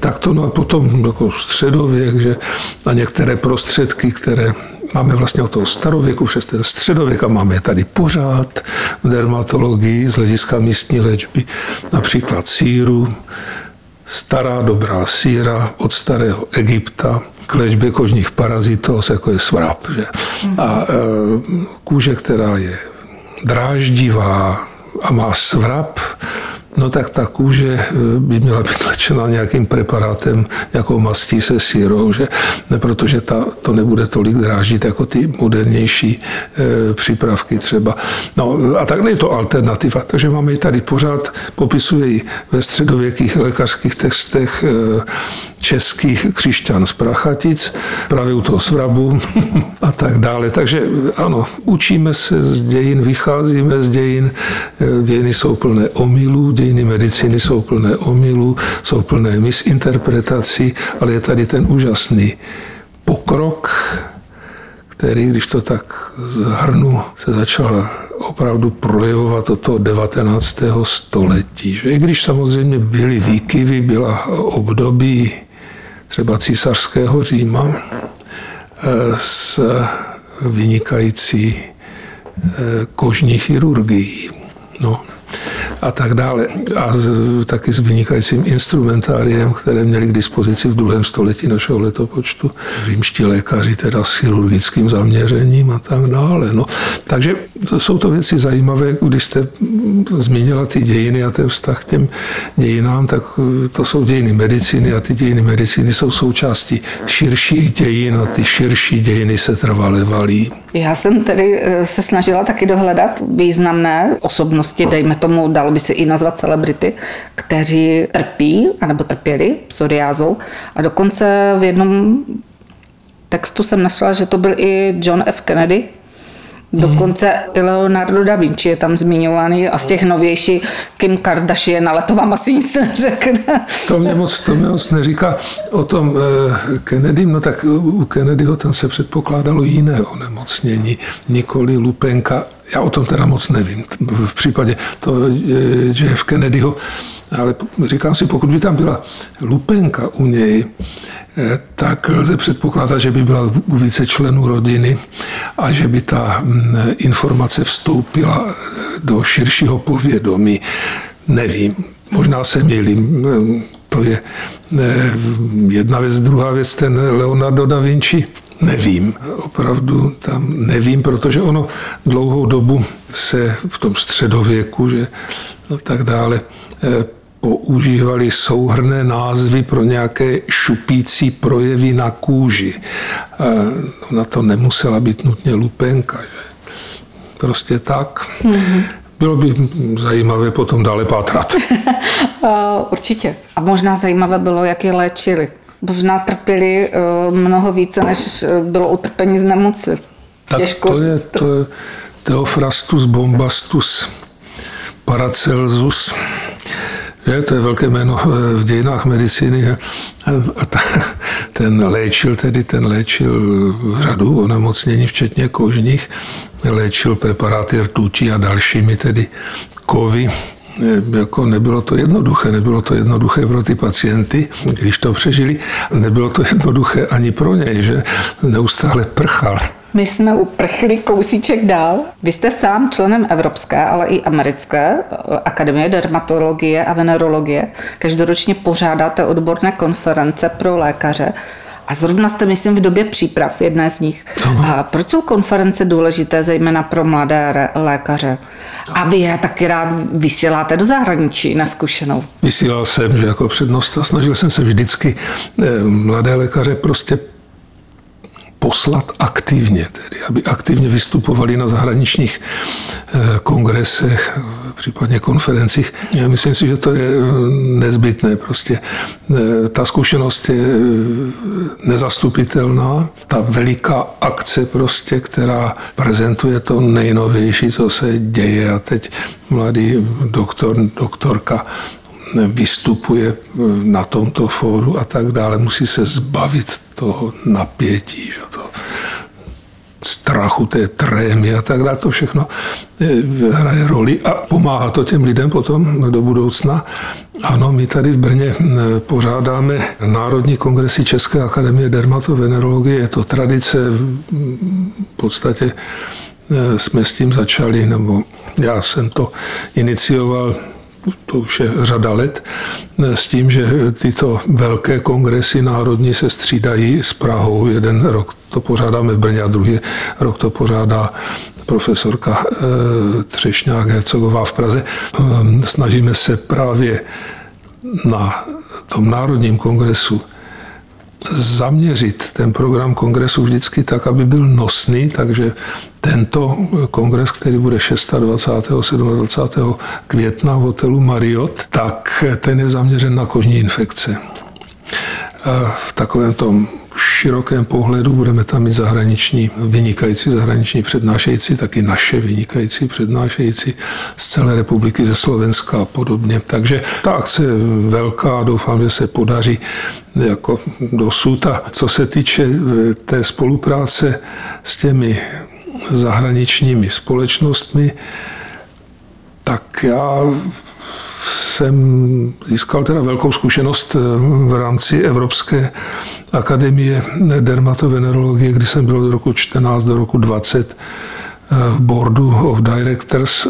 takto, no a potom jako středověk, že a některé prostředky, které máme vlastně od toho starověku přes ten středověk a máme tady pořád v dermatologii z hlediska místní léčby, například síru, stará dobrá síra od starého Egypta, k léčbě kožních parazitos, jako je svrap. Že? A e, kůže, která je dráždivá a má svrap, no tak ta kůže eh, by měla být léčena nějakým preparátem, nějakou mastí se sírou, že? Protože ta, to nebude tolik drážit jako ty modernější e, přípravky třeba. No a takhle je to alternativa. Takže máme ji tady pořád, popisuje ji ve středověkých lékařských textech e, českých křišťan z Prachatic, právě u toho svrabu a tak dále. Takže ano, učíme se z dějin, vycházíme z dějin, dějiny jsou plné omylů, dějiny medicíny jsou plné omylů, jsou plné misinterpretací, ale je tady ten úžasný pokrok, který, když to tak zhrnu, se začal opravdu projevovat od toho 19. století. Že? I když samozřejmě byly výkyvy, byla období třeba císařského Říma eh, s vynikající eh, kožní chirurgií. No a tak dále. A z, taky s vynikajícím instrumentáriem, které měli k dispozici v druhém století našeho letopočtu. Římští lékaři teda s chirurgickým zaměřením a tak dále. No. Takže jsou to věci zajímavé, když jste zmínila ty dějiny a ten vztah k těm dějinám, tak to jsou dějiny medicíny a ty dějiny medicíny jsou součástí širších dějin a ty širší dějiny se trvale valí. Já jsem tedy eh, se snažila taky dohledat významné osobnosti, dejme tomu, dalo by se i nazvat celebrity, kteří trpí, anebo trpěli psoriázou. A dokonce v jednom textu jsem našla, že to byl i John F. Kennedy, Dokonce i Leonardo da Vinci je tam zmiňovaný a z těch novějších Kim Kardashian, ale to vám asi nic neřekne. To mě moc, to mě moc neříká o tom eh, Kennedy, no tak u Kennedyho tam se předpokládalo jiné onemocnění, nikoli lupenka já o tom teda moc nevím. V případě to, že v Kennedyho, ale říkám si, pokud by tam byla lupenka u něj, eh, tak lze předpokládat, že by byla u více členů rodiny a že by ta mm, informace vstoupila eh, do širšího povědomí. Nevím, možná se mýlím. To je eh, jedna věc. Druhá věc, ten Leonardo da Vinci, Nevím, opravdu tam nevím, protože ono dlouhou dobu se v tom středověku, že a tak dále, eh, používali souhrné názvy pro nějaké šupící projevy na kůži. Na to nemusela být nutně lupenka. Že? Prostě tak. Mm-hmm. Bylo by zajímavé potom dále pátrat. Určitě. A možná zajímavé bylo, jak je léčili možná trpěli eh, mnoho více, než eh, bylo utrpení z nemoci. Tak Těžko to je, to je Theophrastus bombastus Paracelsus. Je, to je velké jméno eh, v dějinách medicíny. A ten léčil tedy, ten léčil řadu onemocnění, včetně kožních. Léčil preparáty rtutí a dalšími tedy kovy jako nebylo to jednoduché, nebylo to jednoduché pro ty pacienty, když to přežili, nebylo to jednoduché ani pro něj, že neustále prchal. My jsme uprchli kousíček dál. Vy jste sám členem Evropské, ale i Americké eh, akademie dermatologie a venerologie. Každoročně pořádáte odborné konference pro lékaře. A zrovna jste, myslím, v době příprav jedné z nich. A proč jsou konference důležité, zejména pro mladé lékaře? A vy je taky rád vysíláte do zahraničí na zkušenou. Vysílal jsem, že jako přednosta snažil jsem se vždycky eh, mladé lékaře prostě poslat aktivně, tedy aby aktivně vystupovali na zahraničních eh, kongresech, případně konferencích. Já myslím si, že to je eh, nezbytné. Prostě eh, ta zkušenost je nezastupitelná. Ta veliká akce prostě, která prezentuje to nejnovější, co se děje a teď mladý doktor, doktorka vystupuje na tomto fóru a tak dále, musí se zbavit toho napětí, že to strachu, té trémy a tak dále. To všechno eh, hraje roli a pomáhá to těm lidem potom do budoucna. Ano, my tady v Brně eh, pořádáme Národní kongresy České akademie dermatovenerologie. Je to tradice, v podstatě eh, jsme s tím začali, nebo já jsem to inicioval to už je řada let, s tím, že tyto velké kongresy národní se střídají s Prahou. Jeden rok to pořádáme v Brně a druhý rok to pořádá profesorka eh, Třešňák Hercogová v Praze. Ehm, snažíme se právě na tom Národním kongresu zaměřit ten program kongresu vždycky tak, aby byl nosný, takže tento kongres, který bude 26. 27. května v hotelu Marriott, tak ten je zaměřen na kožní infekce. V takovém tom širokém pohledu budeme tam mít zahraniční, vynikající zahraniční přednášející, taky naše vynikající přednášející z celé republiky, ze Slovenska a podobně. Takže ta akce je velká, doufám, že se podaří jako dosud. A co se týče eh, té spolupráce s těmi zahraničními společnostmi, tak já jsem získal teda velkou zkušenost eh, v rámci Evropské akademie dermatovenerologie, kdy jsem byl od roku 14 do roku 20 eh, v boardu of directors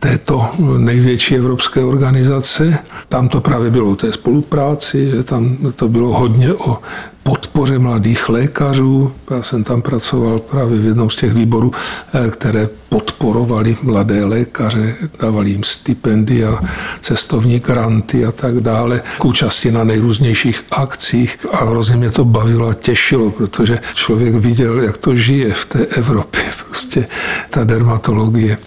této největší evropské organizace. Tam to právě bylo o té spolupráci, že tam to bylo hodně o podpoře mladých lékařů. Já jsem tam pracoval právě v jednom z těch výborů, eh, které podporovali mladé lékaře, dávali jim stipendia, cestovní granty a tak dále, k účasti na nejrůznějších akcích a hrozně mě to bavilo a těšilo, protože člověk viděl, jak to žije v té Evropě, prostě ta dermatologie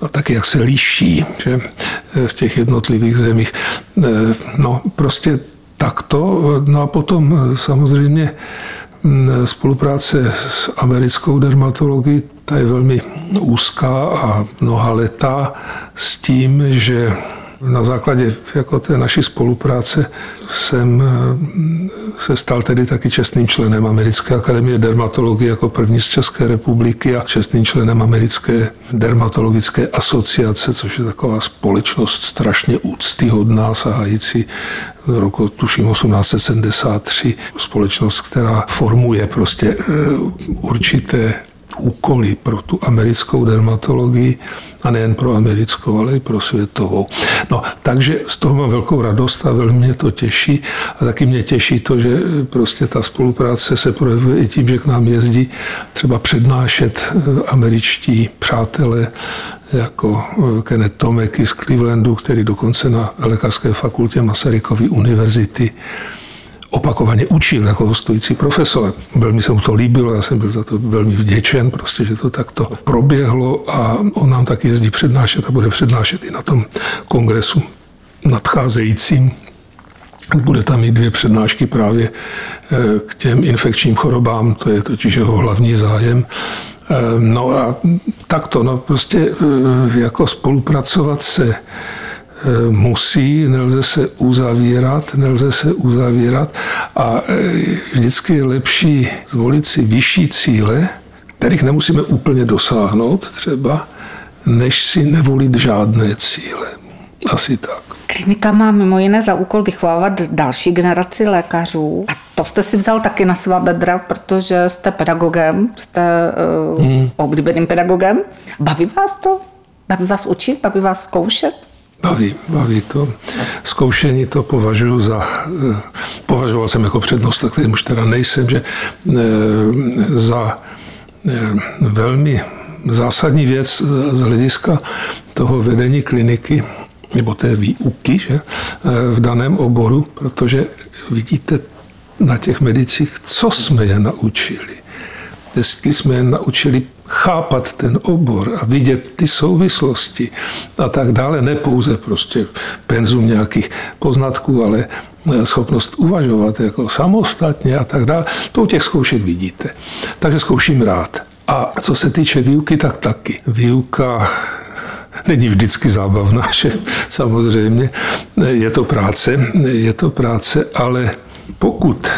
a taky jak se liší že, v těch jednotlivých zemích. Eh, no prostě takto. No a potom eh, samozřejmě mm, spolupráce s americkou dermatologií, ta je velmi úzká a mnoha letá s tím, že na základě jako té naší spolupráce jsem eh, se stal tedy taky čestným členem Americké akademie dermatologie jako první z České republiky a čestným členem Americké dermatologické asociace, což je taková společnost strašně úctyhodná, sahající roku tuším 1873, společnost, která formuje prostě eh, určité úkoly pro tu americkou dermatologii a nejen pro americkou, ale i pro světovou. No, takže z toho mám velkou radost a velmi mě to těší. A taky mě těší to, že prostě ta spolupráce se projevuje i tím, že k nám jezdí třeba přednášet eh, američtí přátelé jako eh, Kenneth Tomeky z Clevelandu, který dokonce na Lékařské fakultě Masarykovy univerzity opakovaně učil jako hostující profesor. Velmi se mu to líbilo, já jsem byl za to velmi vděčen, prostě, že to takto proběhlo a on nám taky jezdí přednášet a bude přednášet i na tom kongresu nadcházejícím. Bude tam i dvě přednášky právě eh, k těm infekčním chorobám, to je totiž jeho hlavní zájem. Eh, no a takto, no prostě eh, jako spolupracovat se musí, nelze se uzavírat, nelze se uzavírat a eh, vždycky je lepší zvolit si vyšší cíle, kterých nemusíme úplně dosáhnout třeba, než si nevolit žádné cíle. Asi tak. Klinika má mimo jiné za úkol vychovávat další generaci lékařů. A to jste si vzal taky na svá bedra, protože jste pedagogem, jste uh, hmm. oblíbeným pedagogem. Baví vás to? Baví vás učit? Baví vás zkoušet? Baví, baví to. Zkoušení to považuji za, eh, považoval jsem jako přednost, kterým už teda nejsem, že eh, za eh, velmi zásadní věc z hlediska toho vedení kliniky nebo té výuky že, v daném oboru, protože vidíte na těch medicích, co jsme je naučili. Jestli jsme je naučili chápat ten obor a vidět ty souvislosti a tak dále, ne pouze prostě penzum nějakých poznatků, ale eh, schopnost uvažovat jako samostatně a tak dále, to u těch zkoušek vidíte. Takže zkouším rád. A co se týče výuky, tak taky. Výuka není vždycky zábavná, že samozřejmě je to práce, je to práce, ale pokud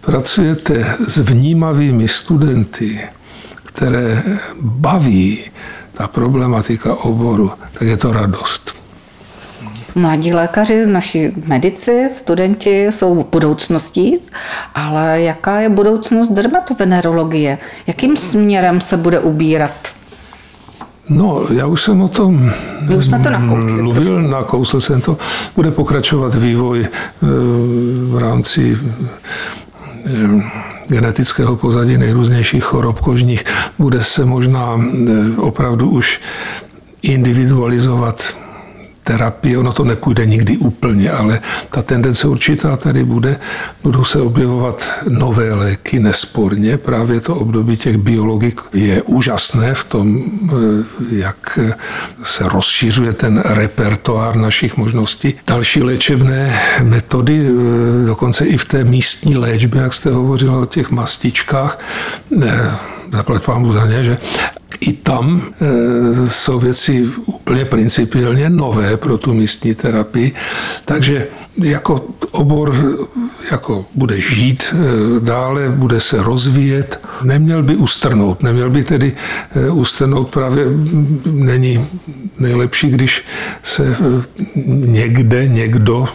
pracujete s vnímavými studenty, které baví ta problematika oboru, tak je to radost. Mladí lékaři, naši medici, studenti jsou budoucností, ale jaká je budoucnost dermatovenerologie? Jakým směrem se bude ubírat? No, já už jsem o tom My už jsme to nakousli. mluvil, nakousl jsem to. Bude pokračovat vývoj eh, v rámci eh, genetického pozadí nejrůznějších chorob kožních. Bude se možná eh, opravdu už individualizovat terapie, ono to nepůjde nikdy úplně, ale ta tendence určitá tady bude. Budou se objevovat nové léky, nesporně. Právě to období těch biologik je úžasné v tom, eh, jak se rozšiřuje ten repertoár našich možností. Další léčebné metody, eh, dokonce i v té místní léčbě, jak jste hovořila o těch mastičkách, eh, zaplať pámu za ně, že i tam e, jsou věci úplně principiálně nové pro tu místní terapii, takže jako obor jako bude žít e, dále, bude se rozvíjet, neměl by ustrnout, neměl by tedy e, ustrnout právě není nejlepší, když se někde někdo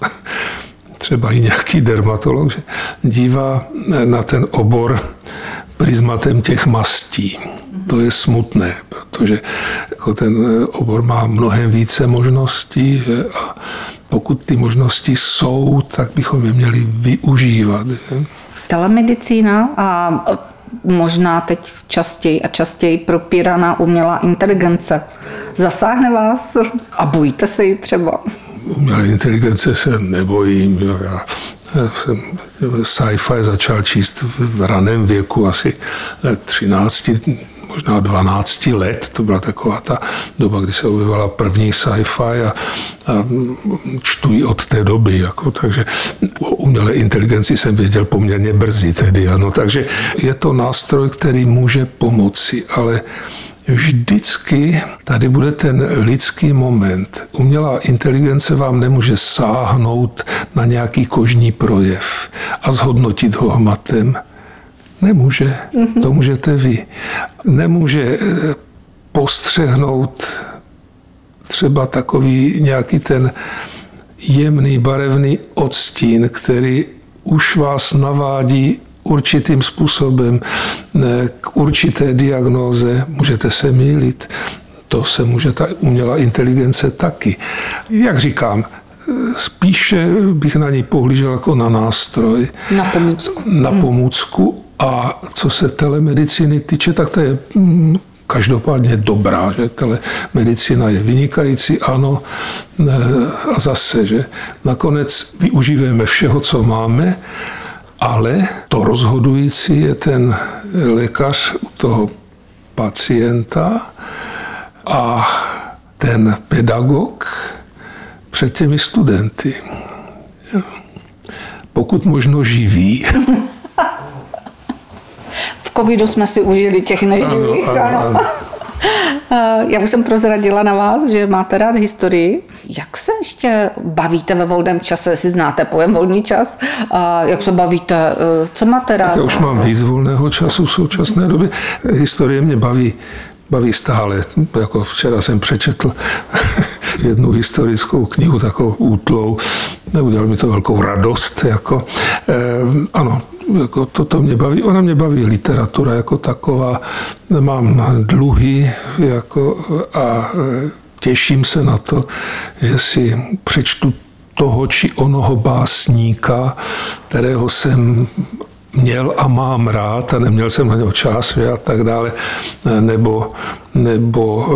třeba i nějaký dermatolog, že dívá na ten obor prismatem těch mastí to je smutné, protože jako ten obor má mnohem více možností že? a pokud ty možnosti jsou, tak bychom je měli využívat. Že? Telemedicína a možná teď častěji a častěji propíraná umělá inteligence. Zasáhne vás a bojíte se ji třeba? Umělé inteligence se nebojím. Já jsem sci-fi začal číst v raném věku, asi 13, možná 12 let, to byla taková ta doba, kdy se objevila první sci-fi a, a čtu ji od té doby, jako, takže o umělé inteligenci jsem věděl poměrně brzy tedy, ano, takže je to nástroj, který může pomoci, ale Vždycky tady bude ten lidský moment. Umělá inteligence vám nemůže sáhnout na nějaký kožní projev a zhodnotit ho hmatem. Nemůže. Mm-hmm. To můžete vy. Nemůže eh, postřehnout třeba takový nějaký ten jemný barevný odstín, který už vás navádí určitým způsobem eh, k určité diagnóze. Můžete se mýlit. To se může ta umělá inteligence taky. Jak říkám, eh, spíše bych na ní pohlížel jako na nástroj. Na pomůcku. Na pomůcku a co se telemedicíny týče, tak to je mm, každopádně dobrá, že telemedicina je vynikající, ano, e, a zase, že nakonec využíváme všeho, co máme, ale to rozhodující je ten lékař u toho pacienta a ten pedagog před těmi studenty. Pokud možno živý, covidu jsme si užili těch neživých. Ano, ano, ano. Já už jsem prozradila na vás, že máte rád historii. Jak se ještě bavíte ve volném čase, jestli znáte pojem volný čas? A jak se bavíte? Eh, co máte rád? Já už mám víc volného času v současné době. Historie mě baví baví stále. Jako včera jsem přečetl jednu historickou knihu, takovou útlou. Udělal mi to velkou radost. Jako, eh, ano, jako toto mě baví. Ona mě baví literatura jako taková. Mám dluhy jako, a eh, těším se na to, že si přečtu toho či onoho básníka, kterého jsem měl a mám rád a neměl jsem na něho čas a tak dále, nebo, nebo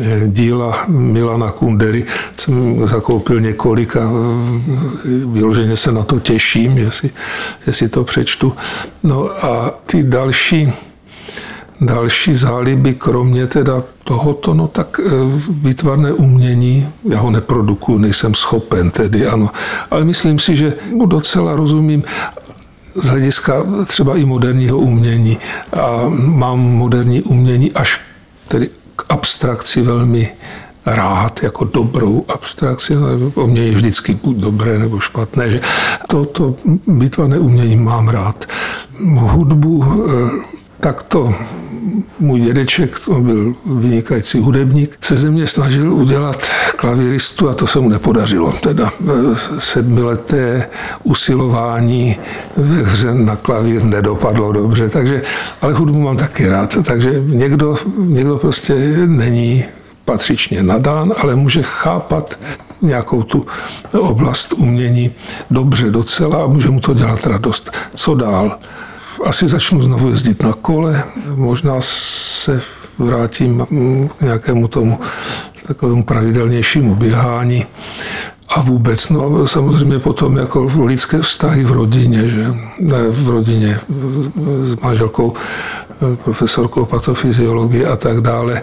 e, díla Milana Kundery jsem zakoupil několik a e, vyloženě se na to těším, že si, že si to přečtu. No a ty další další záliby, kromě teda tohoto, no tak e, výtvarné umění, já ho neprodukuju, nejsem schopen tedy, ano. Ale myslím si, že mu docela rozumím z hlediska třeba i moderního umění. A mám moderní umění až tedy k abstrakci velmi rád jako dobrou abstrakci. O mě je vždycky buď dobré nebo špatné, že to, to bitva neuměním mám rád. Hudbu eh, tak to můj dědeček, to byl vynikající hudebník, se ze mě snažil udělat klavíristu a to se mu nepodařilo. Teda eh, sedmileté usilování ve hře na klavír nedopadlo dobře, takže, ale hudbu mám taky rád, takže někdo, někdo prostě není patřičně nadán, ale může chápat nějakou tu oblast umění dobře docela a může mu to dělat radost. Co dál? Asi začnu znovu jezdit na kole, možná se vrátím k nějakému tomu takovému pravidelnějšímu běhání. A vůbec, no samozřejmě potom jako lidské vztahy v rodině, že ne, v rodině s manželkou, profesorkou patofyziologie a tak dále.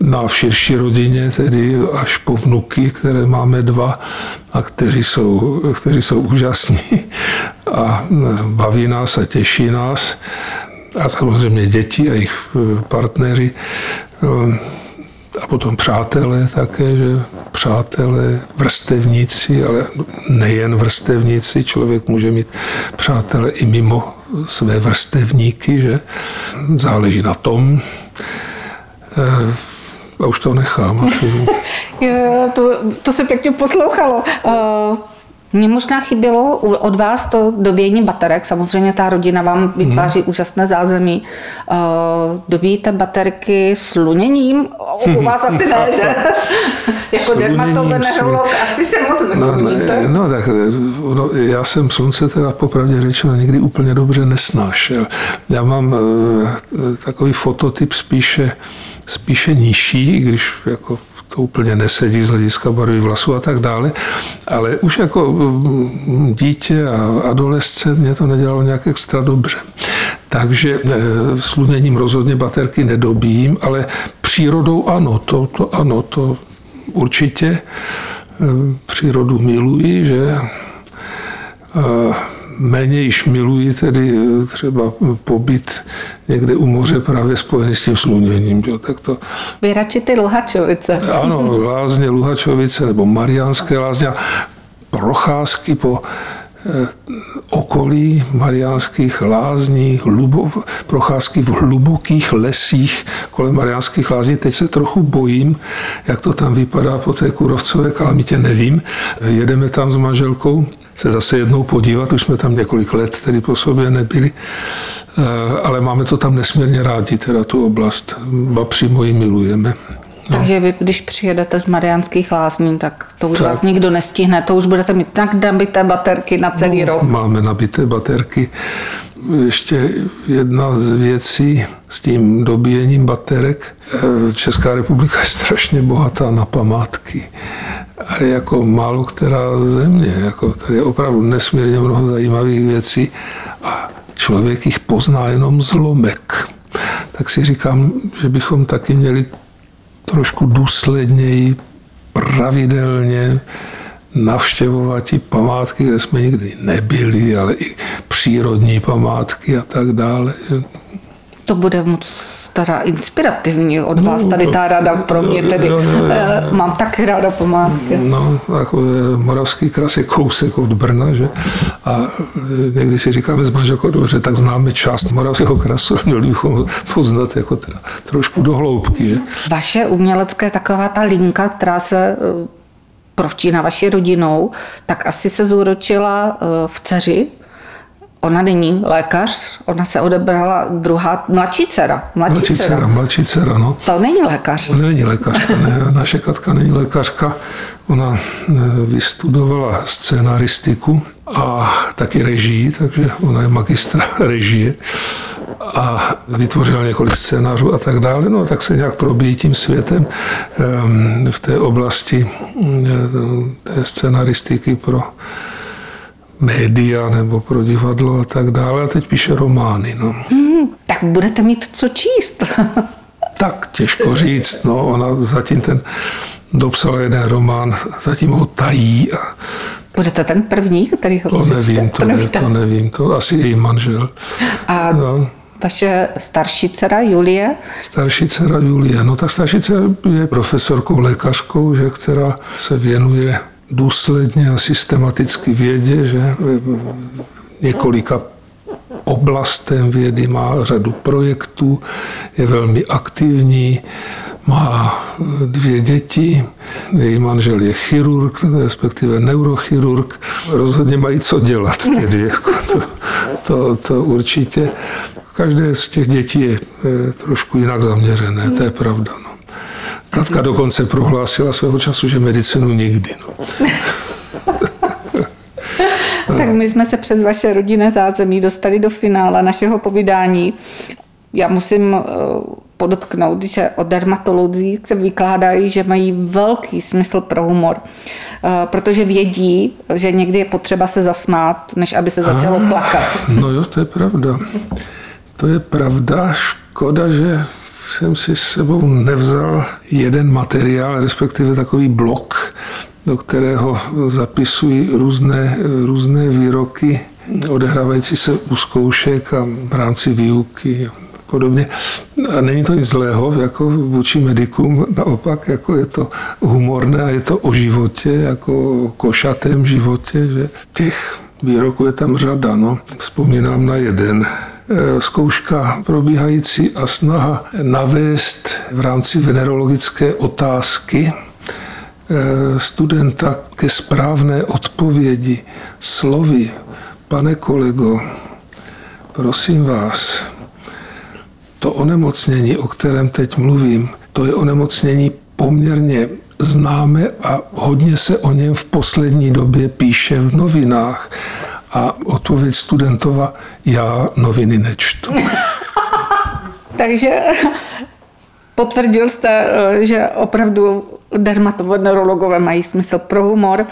No a v širší rodině, tedy až po vnuky, které máme dva a kteří jsou, kteří jsou úžasní a baví nás a těší nás. A samozřejmě děti a jejich partneři a potom přátelé také, že přátelé, vrstevníci, ale nejen vrstevníci, člověk může mít přátelé i mimo své vrstevníky, že záleží na tom. Eh, a už to nechám. to, to se pěkně poslouchalo. Mně možná chybělo od vás to dobíjení baterek. Samozřejmě ta rodina vám vytváří hmm. úžasné zázemí. Uh, dobíjíte baterky sluněním? U vás asi ne, že? jako dermatovenerolog asi se moc nesluníte. No, no, tak no, já jsem slunce teda popravdě řečeno nikdy úplně dobře nesnášel. Já mám uh, takový fototyp spíše spíše nižší, i když jako to úplně nesedí z hlediska barvy vlasů a tak dále, ale už jako mm, dítě a adolescent mě to nedělalo nějak extra dobře. Takže e, sluněním rozhodně baterky nedobím, ale přírodou ano, to, to ano, to určitě e, přírodu miluji, že e, méně již miluji tedy eh, třeba pobyt někde u moře právě spojený s tím sluněním. Jo, tak to... Vy radši ty Luhačovice. Ano, lázně Luhačovice nebo Mariánské lázně procházky po eh, okolí Mariánských lázní, hlubov, procházky v hlubokých lesích kolem Mariánských lázní. Teď se trochu bojím, jak to tam vypadá po té kurovcové kalamitě, nevím. Jedeme tam s manželkou se zase jednou podívat, už jsme tam několik let tedy po sobě nebyli, eh, ale máme to tam nesmírně rádi, teda tu oblast, ba přímo ji milujeme. No. Takže vy, když přijedete z Mariánských lázní, tak to už tak. vás nikdo nestihne, to už budete mít tak nabité baterky na celý no, rok. Máme nabité baterky. Ještě jedna z věcí s tím dobíjením baterek. Eh, Česká republika je strašně bohatá na památky a jako málo která země. Jako tady je opravdu nesmírně mnoho zajímavých věcí a člověk jich pozná jenom zlomek. Tak si říkám, že bychom taky měli trošku důsledněji, pravidelně navštěvovat i památky, kde jsme nikdy nebyli, ale i přírodní památky a tak dále. To bude moc teda inspirativní od vás, tady ta rada pro mě tedy. Jo, jo, jo. Eh, mám taky ráda památky. No, jako Moravský kras je kousek od Brna, že? A eh, někdy si říkáme s manželkou, dobře, tak známe část Moravského krasu, měli bychom poznat jako teda trošku do hloubky, že? Vaše umělecké taková ta linka, která se eh, pročíná vaší rodinou, tak asi se zúročila v dceři, Ona není lékař, ona se odebrala druhá, mladší dcera. Mladší, mladší dcera, dcera, mladší dcera, no. To není lékař. Ona není lékařka, ne, naše Katka není lékařka. Ona e, vystudovala scénaristiku a taky režii, takže ona je magistra režie a vytvořila několik scénářů a tak dále. No a tak se nějak probíjí tím světem v té oblasti e, té scénaristiky pro média nebo pro divadlo a tak dále. A teď píše romány. No. Hmm, tak budete mít co číst. tak těžko říct. No, ona zatím ten dopsala jeden román, zatím ho tají. A Budete ten první, který ho To nevím, to, to, ne, to nevím, to asi její manžel. A no. Vaše starší dcera Julie? Starší dcera Julie. No tak starší dcera je profesorkou, lékařkou, že, která se věnuje důsledně a systematicky vědě, že několika oblastem vědy, má řadu projektů, je velmi aktivní, má dvě děti, její manžel je chirurg, respektive neurochirurg. Rozhodně mají co dělat tedy, jako to, to, to určitě. Každé z těch dětí je trošku jinak zaměřené, to je pravda. No. Katka dokonce prohlásila svého času, že medicinu nikdy. No. tak my jsme se přes vaše rodinné zázemí dostali do finále našeho povídání. Já musím eh, podotknout, že o dermatologii se vykládají, že mají velký smysl pro humor, eh, protože vědí, že někdy je potřeba se zasmát, než aby se začalo ah, plakat. No jo, to je pravda. To je pravda. Škoda, že jsem si s sebou nevzal jeden materiál, respektive takový blok, do kterého zapisují různé, různé výroky odehrávající se u zkoušek a v rámci výuky podobně. A není to nic zlého, jako vůči medikům, naopak jako je to humorné a je to o životě, jako košatém životě, že těch výroků je tam řada. No. Vzpomínám na jeden. E, zkouška probíhající a snaha navést v rámci venerologické otázky e, studenta ke správné odpovědi slovy. Pane kolego, prosím vás, to onemocnění, o kterém teď mluvím, to je onemocnění poměrně známe a hodně se o něm v poslední době píše v novinách. A odpověď studentova, já noviny nečtu. Takže potvrdil jste, že opravdu dermatovenerologové mají smysl pro humor.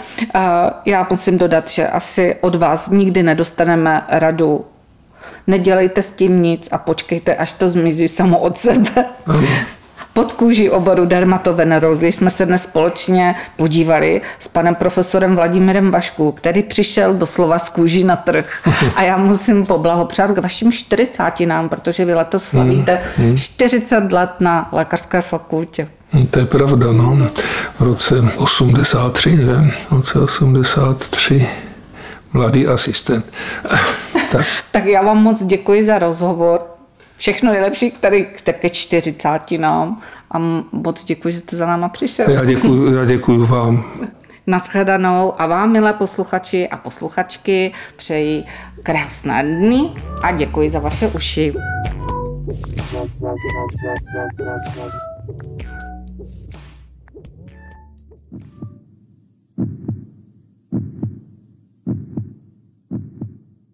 Já musím dodat, že asi od vás nikdy nedostaneme radu nedělejte s tím nic a počkejte, až to zmizí samo od sebe. Pod kůží oboru dermatovenerologie jsme se dnes společně podívali s panem profesorem Vladimírem Vašku, který přišel doslova z kůží na trh. A já musím poblahopřát k vašim 40 nám, protože vy letos slavíte 40 hmm, hmm. let na lékařské fakultě. Hmm, to je pravda, no. V roce 83, že? V roce 83 mladý asistent. tak. tak já vám moc děkuji za rozhovor. Všechno nejlepší který ke 40 nám a moc děkuji, že jste za náma přišel. Já děkuji, já děkuji vám. Naschledanou a vám, milé posluchači a posluchačky, přeji krásné dny a děkuji za vaše uši.